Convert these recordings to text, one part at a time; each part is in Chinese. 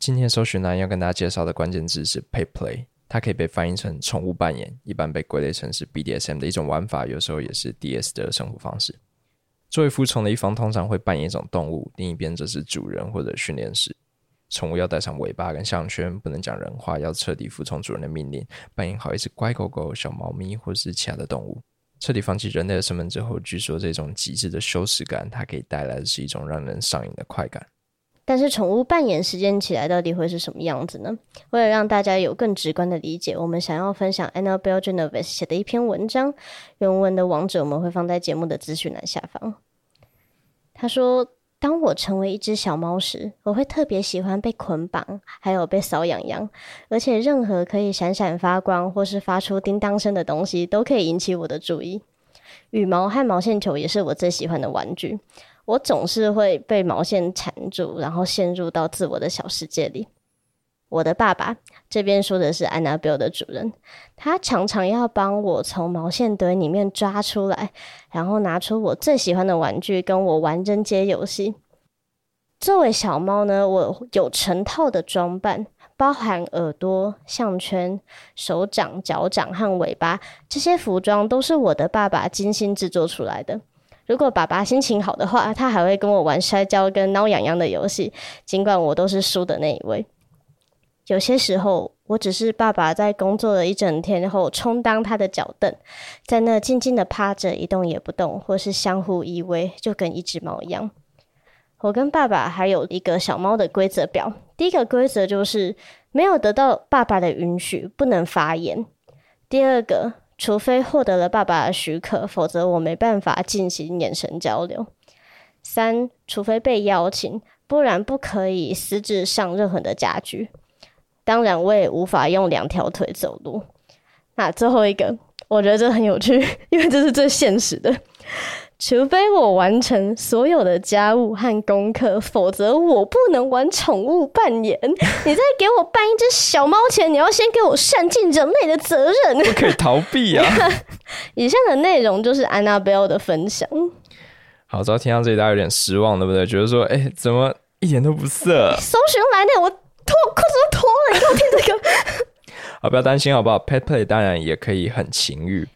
今天搜寻栏要跟大家介绍的关键字是 “pay Play，它可以被翻译成宠物扮演，一般被归类成是 BDSM 的一种玩法，有时候也是 DS 的生活方式。作为服从的一方，通常会扮演一种动物，另一边则是主人或者训练师。宠物要戴上尾巴跟项圈，不能讲人话，要彻底服从主人的命令，扮演好一只乖狗狗、小猫咪或是其他的动物。彻底放弃人类的身份之后，据说这种极致的羞耻感，它可以带来的是一种让人上瘾的快感。但是宠物扮演实践起来到底会是什么样子呢？为了让大家有更直观的理解，我们想要分享 Annabelle Genovese 写的一篇文章，原文的网址我们会放在节目的资讯栏下方。他说：“当我成为一只小猫时，我会特别喜欢被捆绑，还有被搔痒痒，而且任何可以闪闪发光或是发出叮当声的东西都可以引起我的注意。羽毛和毛线球也是我最喜欢的玩具。”我总是会被毛线缠住，然后陷入到自我的小世界里。我的爸爸这边说的是 Annabelle 的主人，他常常要帮我从毛线堆里面抓出来，然后拿出我最喜欢的玩具跟我玩扔接游戏。作为小猫呢，我有成套的装扮，包含耳朵、项圈、手掌、脚掌和尾巴，这些服装都是我的爸爸精心制作出来的。如果爸爸心情好的话，他还会跟我玩摔跤跟挠痒痒的游戏，尽管我都是输的那一位。有些时候，我只是爸爸在工作了一整天后充当他的脚凳，在那静静的趴着一动也不动，或是相互依偎，就跟一只猫一样。我跟爸爸还有一个小猫的规则表，第一个规则就是没有得到爸爸的允许不能发言。第二个。除非获得了爸爸的许可，否则我没办法进行眼神交流。三，除非被邀请，不然不可以私自上任何的家具。当然，我也无法用两条腿走路。那最后一个，我觉得这很有趣，因为这是最现实的。除非我完成所有的家务和功课，否则我不能玩宠物扮演。你在给我扮一只小猫前，你要先给我善尽人类的责任。不可以逃避啊！以上的内容就是 Annabelle 的分享。好，只要听到这里，大家有点失望，对不对？觉得说，哎、欸，怎么一点都不色？搜寻来的，我脱裤子都脱了，你给我听这个。好，不要担心，好不好？Pet Play 当然也可以很情欲。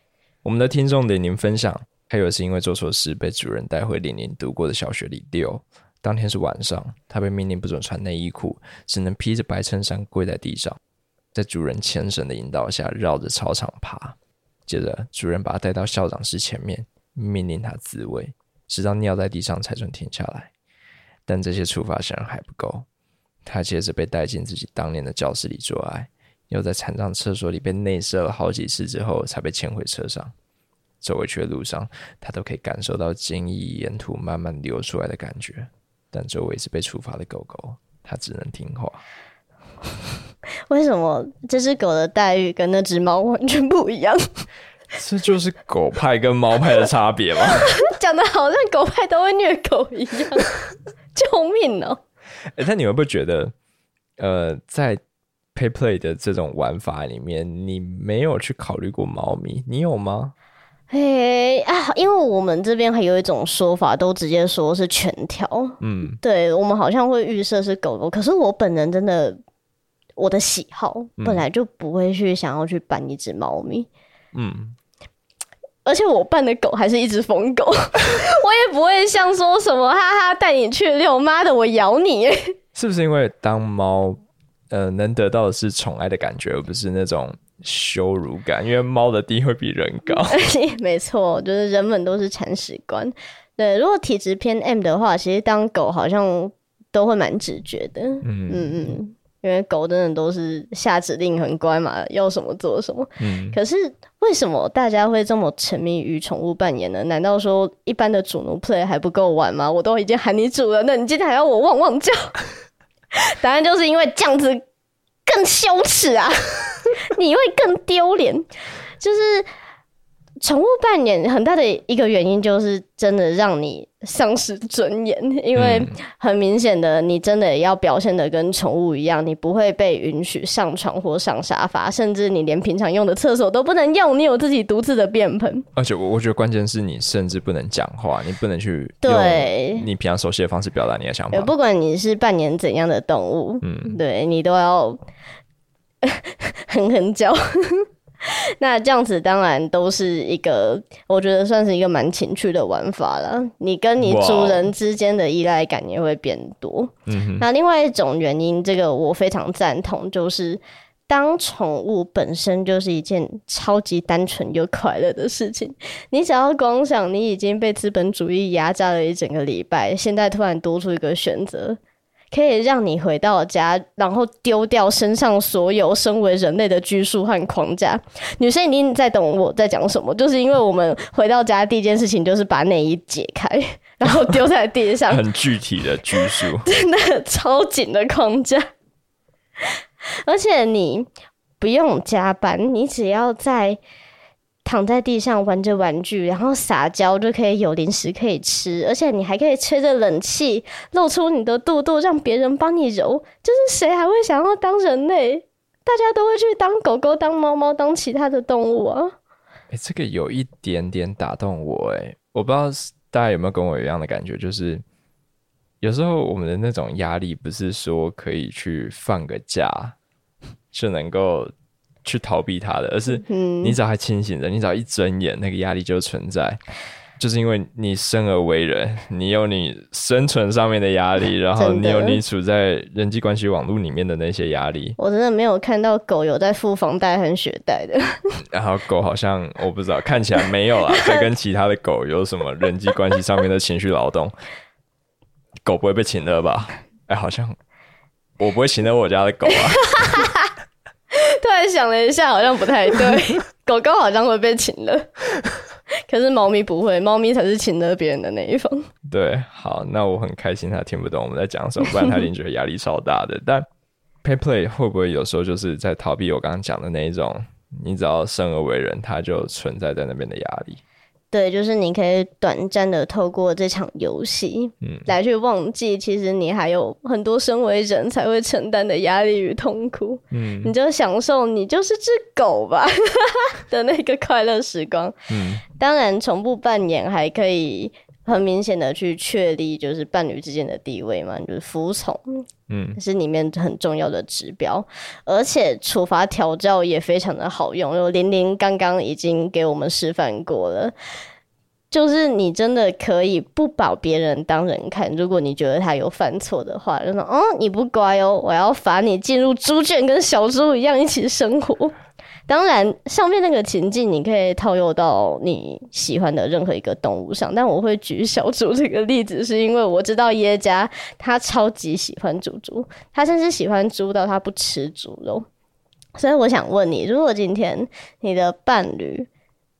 我们的听众给您分享。还有是因为做错事被主人带回玲玲读过的小学里丢。当天是晚上，他被命令不准穿内衣裤，只能披着白衬衫跪在地上，在主人牵绳的引导下绕着操场爬。接着，主人把他带到校长室前面，命令他自慰，直到尿在地上才准停下来。但这些处罚显然还不够，他接着被带进自己当年的教室里做爱，又在残障厕所里被内射了好几次之后，才被牵回车上。走回去的路上，他都可以感受到精液沿途慢慢流出来的感觉。但作为是被处罚的狗狗，它只能听话。为什么这只狗的待遇跟那只猫完全不一样？这就是狗派跟猫派的差别吗？讲的好像狗派都会虐狗一样，救命哦！哎、欸，但你会不会觉得，呃，在 PayPlay 的这种玩法里面，你没有去考虑过猫咪？你有吗？嘿啊，因为我们这边还有一种说法，都直接说是全条。嗯，对，我们好像会预设是狗狗，可是我本人真的，我的喜好本来就不会去想要去扮一只猫咪。嗯，而且我扮的狗还是一只疯狗，我也不会像说什么哈哈带你去遛，妈的我咬你。是不是因为当猫，呃，能得到的是宠爱的感觉，而不是那种？羞辱感，因为猫的地会比人高。没错，就是人们都是铲屎官。对，如果体质偏 M 的话，其实当狗好像都会蛮直觉的。嗯嗯嗯，因为狗真的都是下指令很乖嘛，要什么做什么。嗯。可是为什么大家会这么沉迷于宠物扮演呢？难道说一般的主奴 play 还不够玩吗？我都已经喊你主人了，那你今天还要我汪汪叫？答案就是因为这样子更羞耻啊！你会更丢脸，就是宠物扮演很大的一个原因就是真的让你丧失尊严，因为很明显的，你真的要表现的跟宠物一样，你不会被允许上床或上沙发，甚至你连平常用的厕所都不能用，你有自己独自的便盆。而且我我觉得关键是你甚至不能讲话，你不能去对你平常熟悉的方式表达你的想法。不管你是扮演怎样的动物，嗯，对你都要 哼哼叫。那这样子当然都是一个，我觉得算是一个蛮情趣的玩法了。你跟你主人之间的依赖感也会变多。嗯，那另外一种原因，这个我非常赞同，就是当宠物本身就是一件超级单纯又快乐的事情。你只要光想，你已经被资本主义压榨了一整个礼拜，现在突然多出一个选择。可以让你回到家，然后丢掉身上所有身为人类的拘束和框架。女生一定在懂我在讲什么，就是因为我们回到家第一件事情就是把内衣解开，然后丢在地上，很具体的拘束，真的超紧的框架。而且你不用加班，你只要在。躺在地上玩着玩具，然后撒娇就可以有零食可以吃，而且你还可以吹着冷气，露出你的肚肚，让别人帮你揉。就是谁还会想要当人类？大家都会去当狗狗、当猫猫、当其他的动物啊！哎、这个有一点点打动我哎、我不知道大家有没有跟我一样的感觉，就是有时候我们的那种压力，不是说可以去放个假就能够。去逃避他的，而是你只要还清醒着，你只要一睁眼，那个压力就存在，就是因为你生而为人，你有你生存上面的压力，然后你有你处在人际关系网络里面的那些压力。我真的没有看到狗有在付房贷和血贷的，然后狗好像我不知道，看起来没有啊，在跟其他的狗有什么人际关系上面的情绪劳动，狗不会被请了吧？哎、欸，好像我不会请了我家的狗啊。突然想了一下，好像不太对。狗狗好像会被请了，可是猫咪不会，猫咪才是请了别人的那一方。对，好，那我很开心，他听不懂我们在讲什么，不然他一定觉得压力超大的。但 pay play 会不会有时候就是在逃避我刚刚讲的那一种？你只要生而为人，他就存在在那边的压力。对，就是你可以短暂的透过这场游戏，嗯，来去忘记，其实你还有很多身为人才会承担的压力与痛苦，嗯，你就享受你就是只狗吧 的那个快乐时光，嗯，当然，重复扮演还可以很明显的去确立就是伴侣之间的地位嘛，就是服从，嗯，是里面很重要的指标，而且处罚调教也非常的好用，就玲玲刚刚已经给我们示范过了。就是你真的可以不把别人当人看，如果你觉得他有犯错的话，就说哦，你不乖哦，我要罚你进入猪圈，跟小猪一样一起生活。当然，上面那个情境你可以套用到你喜欢的任何一个动物上，但我会举小猪这个例子，是因为我知道耶加他超级喜欢猪猪，他甚至喜欢猪到他不吃猪肉。所以我想问你，如果今天你的伴侣，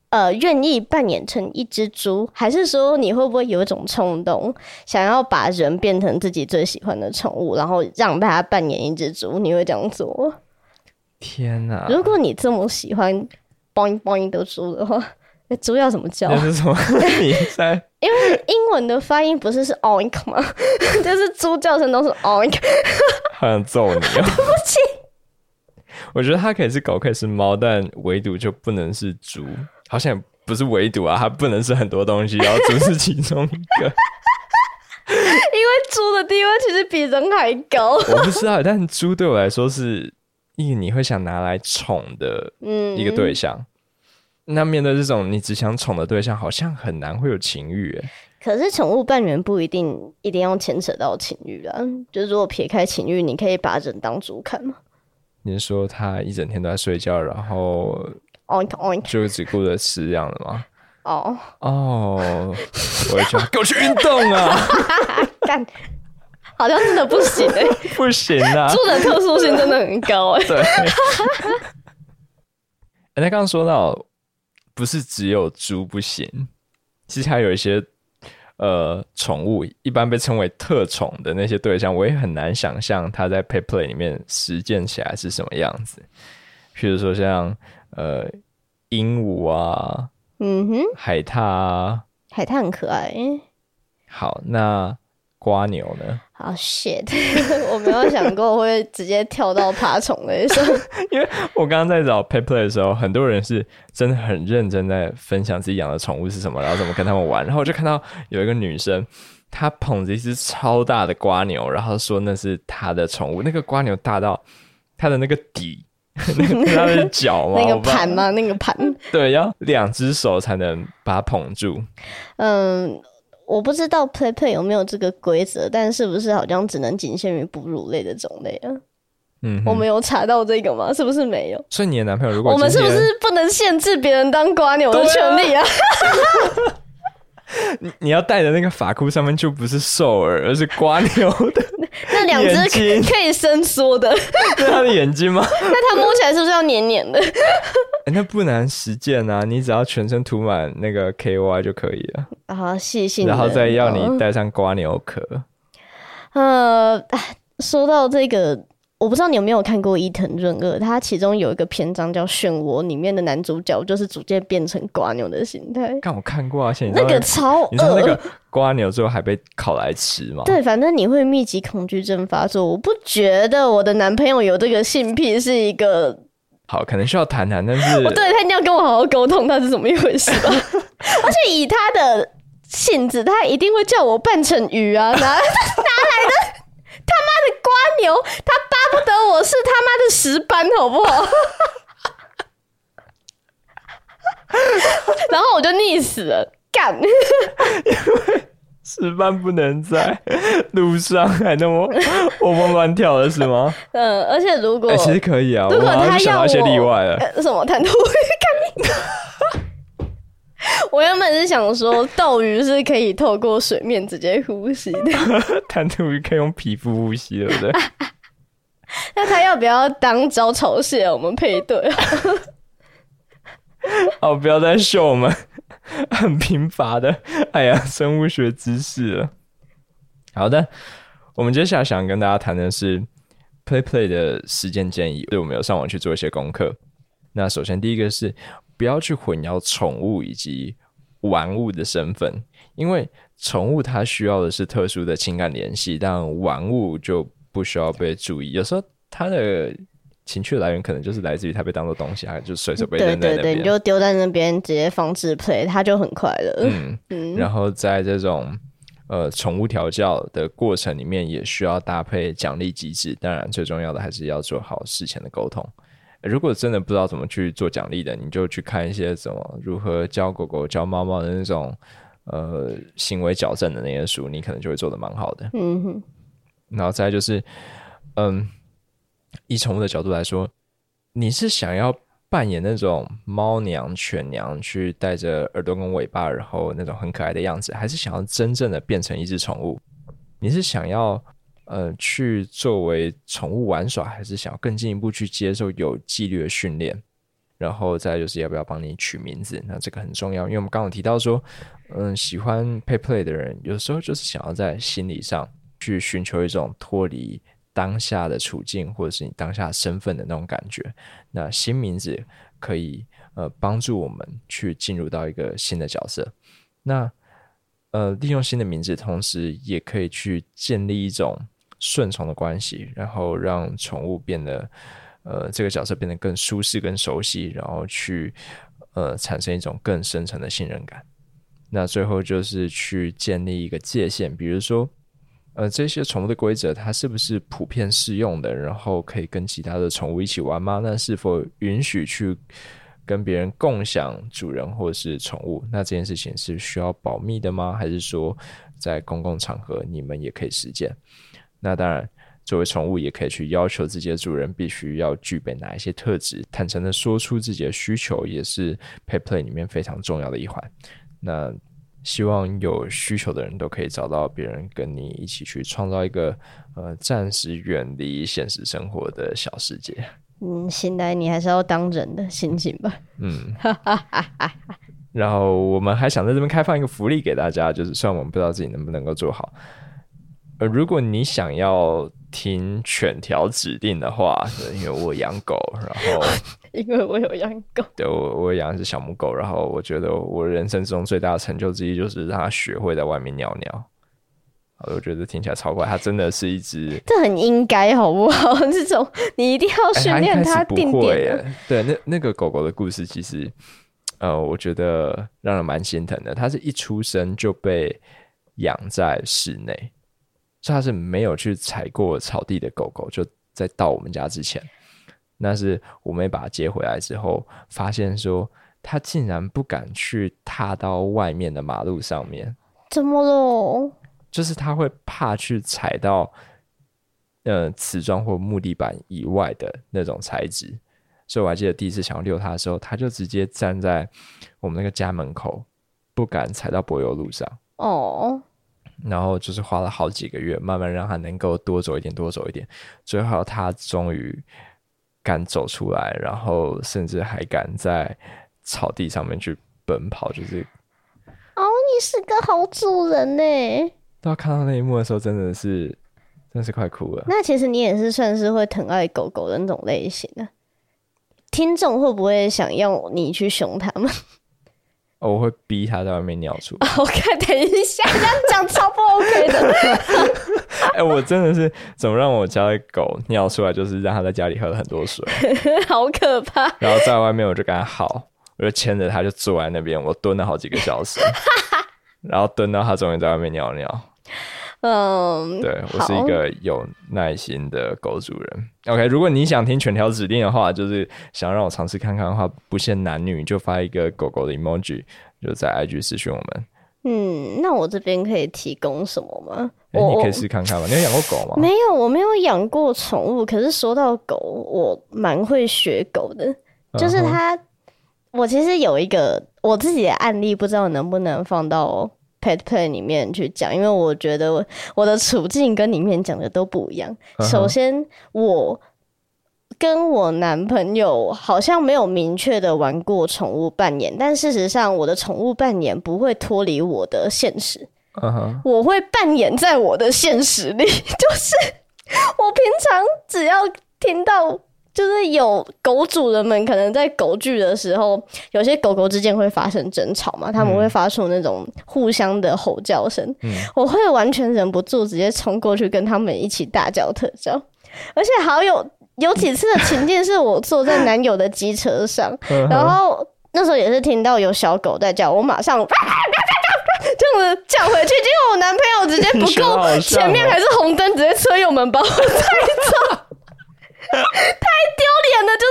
呃，愿意扮演成一只猪，还是说你会不会有一种冲动，想要把人变成自己最喜欢的宠物，然后让他扮演一只猪？你会这样做？天哪！如果你这么喜欢 boing boing 的猪的话，那猪要怎么叫？是什么 你在？因为英文的发音不是是 oink 吗？就是猪叫声都是 oink。好想揍你哦！对不起。我觉得它可以是狗，可以是猫，但唯独就不能是猪。好像不是唯独啊，它不能是很多东西，然后猪是其中一个。因为猪的地位其实比人还高。我不知道，但猪对我来说是一个你会想拿来宠的一个对象。嗯、那面对这种你只想宠的对象，好像很难会有情欲。可是宠物伴侣不一定一定要牵扯到情欲啊。就是如果撇开情欲，你可以把人当猪看吗？你是说他一整天都在睡觉，然后就只顾着吃这样的吗？哦哦，我就给我去运动啊！干，好像真的不行哎、欸，不行啊！猪的特殊性真的很高哎、欸。对。哎，他刚刚说到，不是只有猪不行，其实还有一些呃宠物，一般被称为特宠的那些对象，我也很难想象它在 Pet Play 里面实践起来是什么样子。譬如说像。呃，鹦鹉啊，嗯哼，海獭啊，海獭很可爱。好，那瓜牛呢？好、oh, shit，我没有想过会直接跳到爬虫类上，因为我刚刚在找 Pet Play 的时候，很多人是真的很认真在分享自己养的宠物是什么，然后怎么跟他们玩。然后我就看到有一个女生，她捧着一只超大的瓜牛，然后说那是她的宠物。那个瓜牛大到它的那个底，那个它的脚嘛，那个盘吗？那个盘，对，要两只手才能把它捧住。嗯。我不知道 Play Play 有没有这个规则，但是不是好像只能仅限于哺乳类的种类啊？嗯，我们有查到这个吗？是不是没有？所以你的男朋友如果我们是不是不能限制别人当瓜牛的权利啊？你你要戴的那个法箍上面就不是兽耳，而是瓜牛的。那两只可以伸缩的，是他的眼睛吗？那他摸起来是不是要黏黏的？欸、那不难实践啊！你只要全身涂满那个 KY 就可以了。啊，细心。然后再要你戴上瓜牛壳。呃，说到这个。我不知道你有没有看过伊藤润二，他其中有一个篇章叫《漩涡》，里面的男主角就是逐渐变成瓜牛的形态。看我看过啊，现在那个超恶，你知道那个瓜牛最后还被烤来吃吗？对，反正你会密集恐惧症发作。我不觉得我的男朋友有这个性癖是一个好，可能需要谈谈，但是 对他一定要跟我好好沟通，他是怎么一回事吧？而且以他的性子，他一定会叫我扮成鱼啊，妈的瓜牛，他巴不得我是他妈的石斑，好不好？然后我就溺死了，干！因为石斑不能在路上还那么活蹦乱跳的是吗？嗯，而且如果、欸、其实可以啊，如果他要我，一些例外了，呃、什么？贪图干你！我原本是想说，斗鱼是可以透过水面直接呼吸的，弹涂鱼可以用皮肤呼吸，对不对？那他要不要当招潮蟹？我们配对。好，不要再秀我们很贫乏的哎呀生物学知识了。好的，我们接下来想跟大家谈的是 Play Play 的实践建议，对，我们有上网去做一些功课。那首先第一个是。不要去混淆宠物以及玩物的身份，因为宠物它需要的是特殊的情感联系，但玩物就不需要被注意。有时候它的情绪来源可能就是来自于它被当做东西，它就随手被扔在那边。对对对，你就丢在那边直接放置 play，它就很快乐。嗯嗯。然后在这种呃宠物调教的过程里面，也需要搭配奖励机制。当然，最重要的还是要做好事前的沟通。如果真的不知道怎么去做奖励的，你就去看一些什么如何教狗狗、教猫猫的那种呃行为矫正的那些书，你可能就会做的蛮好的。嗯哼。然后再就是，嗯，以宠物的角度来说，你是想要扮演那种猫娘、犬娘，去带着耳朵跟尾巴，然后那种很可爱的样子，还是想要真正的变成一只宠物？你是想要？呃，去作为宠物玩耍，还是想要更进一步去接受有纪律的训练？然后再就是要不要帮你取名字？那这个很重要，因为我们刚刚提到说，嗯，喜欢 pay play 的人，有时候就是想要在心理上去寻求一种脱离当下的处境，或者是你当下身份的那种感觉。那新名字可以呃帮助我们去进入到一个新的角色。那呃，利用新的名字，同时也可以去建立一种。顺从的关系，然后让宠物变得，呃，这个角色变得更舒适、更熟悉，然后去，呃，产生一种更深层的信任感。那最后就是去建立一个界限，比如说，呃，这些宠物的规则它是不是普遍适用的？然后可以跟其他的宠物一起玩吗？那是否允许去跟别人共享主人或是宠物？那这件事情是需要保密的吗？还是说在公共场合你们也可以实践？那当然，作为宠物也可以去要求自己的主人必须要具备哪一些特质，坦诚的说出自己的需求，也是 Pet Play 里面非常重要的一环。那希望有需求的人都可以找到别人跟你一起去创造一个呃暂时远离现实生活的小世界。嗯，现在你还是要当人的心情吧。嗯，然后我们还想在这边开放一个福利给大家，就是虽然我们不知道自己能不能够做好。呃，如果你想要听犬条指定的话，因为我养狗，然后 因为我有养狗。对，我我养一只小母狗，然后我觉得我人生中最大的成就之一就是让它学会在外面尿尿。我觉得听起来超怪，它真的是一只，这很应该好不好？这种你一定要训练它定点、欸。对，那那个狗狗的故事其实，呃，我觉得让人蛮心疼的。它是一出生就被养在室内，所以它是没有去踩过草地的狗狗。就在到我们家之前，那是我们把它接回来之后，发现说它竟然不敢去踏到外面的马路上面，怎么了？就是它会怕去踩到，呃，瓷砖或木地板以外的那种材质，所以我还记得第一次想要遛它的时候，它就直接站在我们那个家门口，不敢踩到柏油路上。哦，然后就是花了好几个月，慢慢让他能够多走一点，多走一点，最后他终于敢走出来，然后甚至还敢在草地上面去奔跑，就是，哦，你是个好主人呢。到看到那一幕的时候，真的是，真的是快哭了。那其实你也是算是会疼爱狗狗的那种类型的。听众会不会想要你去凶他们？哦，我会逼他在外面尿出。OK，等一下，这样讲超不 OK 的。哎、欸，我真的是怎么让我家的狗尿出来，就是让它在家里喝了很多水，好可怕。然后在外面我就跟他好，我就牵着他就坐在那边，我蹲了好几个小时，然后蹲到他终于在外面尿尿。嗯，对，我是一个有耐心的狗主人。OK，如果你想听全条指令的话，就是想让我尝试看看的话，不限男女，就发一个狗狗的 emoji，就在 IG 私讯我们。嗯，那我这边可以提供什么吗？哎、欸，你可以试看看吗？你有养过狗吗？没有，我没有养过宠物。可是说到狗，我蛮会学狗的。就是它，uh. 我其实有一个我自己的案例，不知道能不能放到。Pet Play 里面去讲，因为我觉得我的处境跟里面讲的都不一样。Uh -huh. 首先，我跟我男朋友好像没有明确的玩过宠物扮演，但事实上，我的宠物扮演不会脱离我的现实。Uh -huh. 我会扮演在我的现实里，就是我平常只要听到。就是有狗主人们可能在狗聚的时候，有些狗狗之间会发生争吵嘛，他们会发出那种互相的吼叫声。嗯，我会完全忍不住，直接冲过去跟他们一起大叫特叫。而且好有有几次的情境是我坐在男友的机车上，然后那时候也是听到有小狗在叫，我马上 这样子叫回去，结果我男朋友直接不够 前面还是红灯，直接车油门把我带走。太丢脸了！就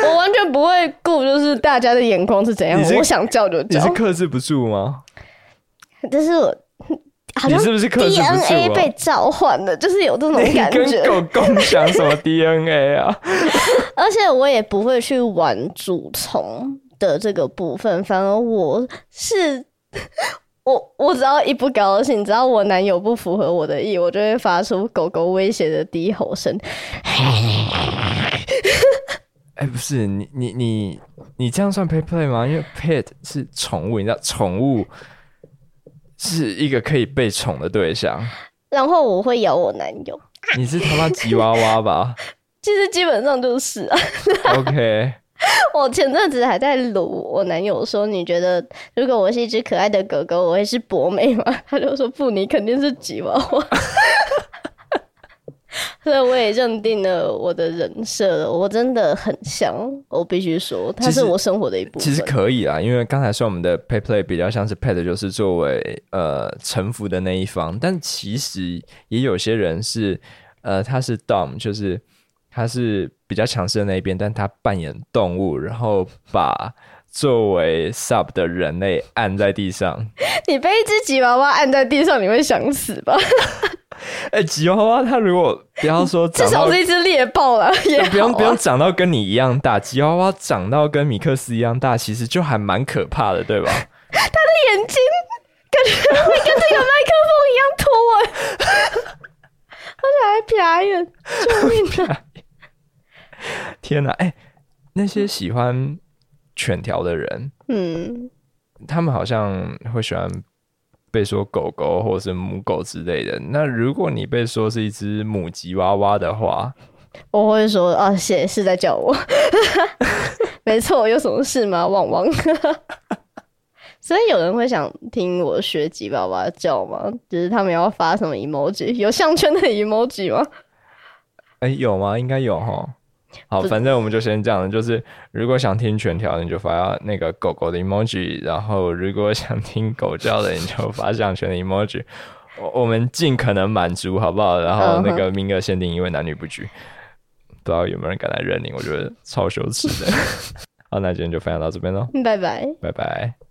是我完全不会顾，就是大家的眼光是怎样，我想叫就叫。你是克制不住吗？但是我好像是不是 DNA 被召唤的，就是有这种感觉。跟狗共享什么 DNA 啊？而且我也不会去玩主从的这个部分，反而我是。我我只要一不高兴，只要我男友不符合我的意，我就会发出狗狗威胁的低吼声。哎、欸，不是你你你你这样算 pet play 吗？因为 pet 是宠物，你知道宠物是一个可以被宠的对象。然后我会咬我男友。你是他妈吉娃娃吧？其实基本上就是啊。OK。我前阵子还在撸我男友说，你觉得如果我是一只可爱的狗狗，我会是博美吗？他就说不，你肯定是吉娃娃。所以我也认定了我的人设了，我真的很像，我必须说，它是我生活的一部分。其实可以啦，因为刚才说我们的 pet play 比较像是 pet，就是作为呃臣服的那一方，但其实也有些人是呃他是 dom，就是。他是比较强势的那一边，但他扮演动物，然后把作为 sub 的人类按在地上。你被一只吉娃娃按在地上，你会想死吧？哎、欸，吉娃娃它如果不要说，至少是一只猎豹了，也、啊、不用不用长到跟你一样大。吉娃娃长到跟米克斯一样大，其实就还蛮可怕的，对吧？他的眼睛感觉会跟这个麦克风一样凸哎，而且还瞟眼，救命啊！天哪，哎、欸，那些喜欢犬条的人，嗯，他们好像会喜欢被说狗狗或者是母狗之类的。那如果你被说是一只母吉娃娃的话，我会说啊，谢是在叫我，没错，有什么事吗？旺旺。所以有人会想听我学吉娃娃叫吗？就是他们要发什么 emoji？有项圈的 emoji 吗？哎、欸，有吗？应该有哈。好，反正我们就先这样。就是如果想听全条，你就发那个狗狗的 emoji；然后如果想听狗叫的，你就发项圈的 emoji。我我们尽可能满足，好不好？然后那个名额限定，因为男女不拘。不知道有没有人敢来认领？我觉得超羞耻的。好，那今天就分享到这边喽。拜拜，拜拜。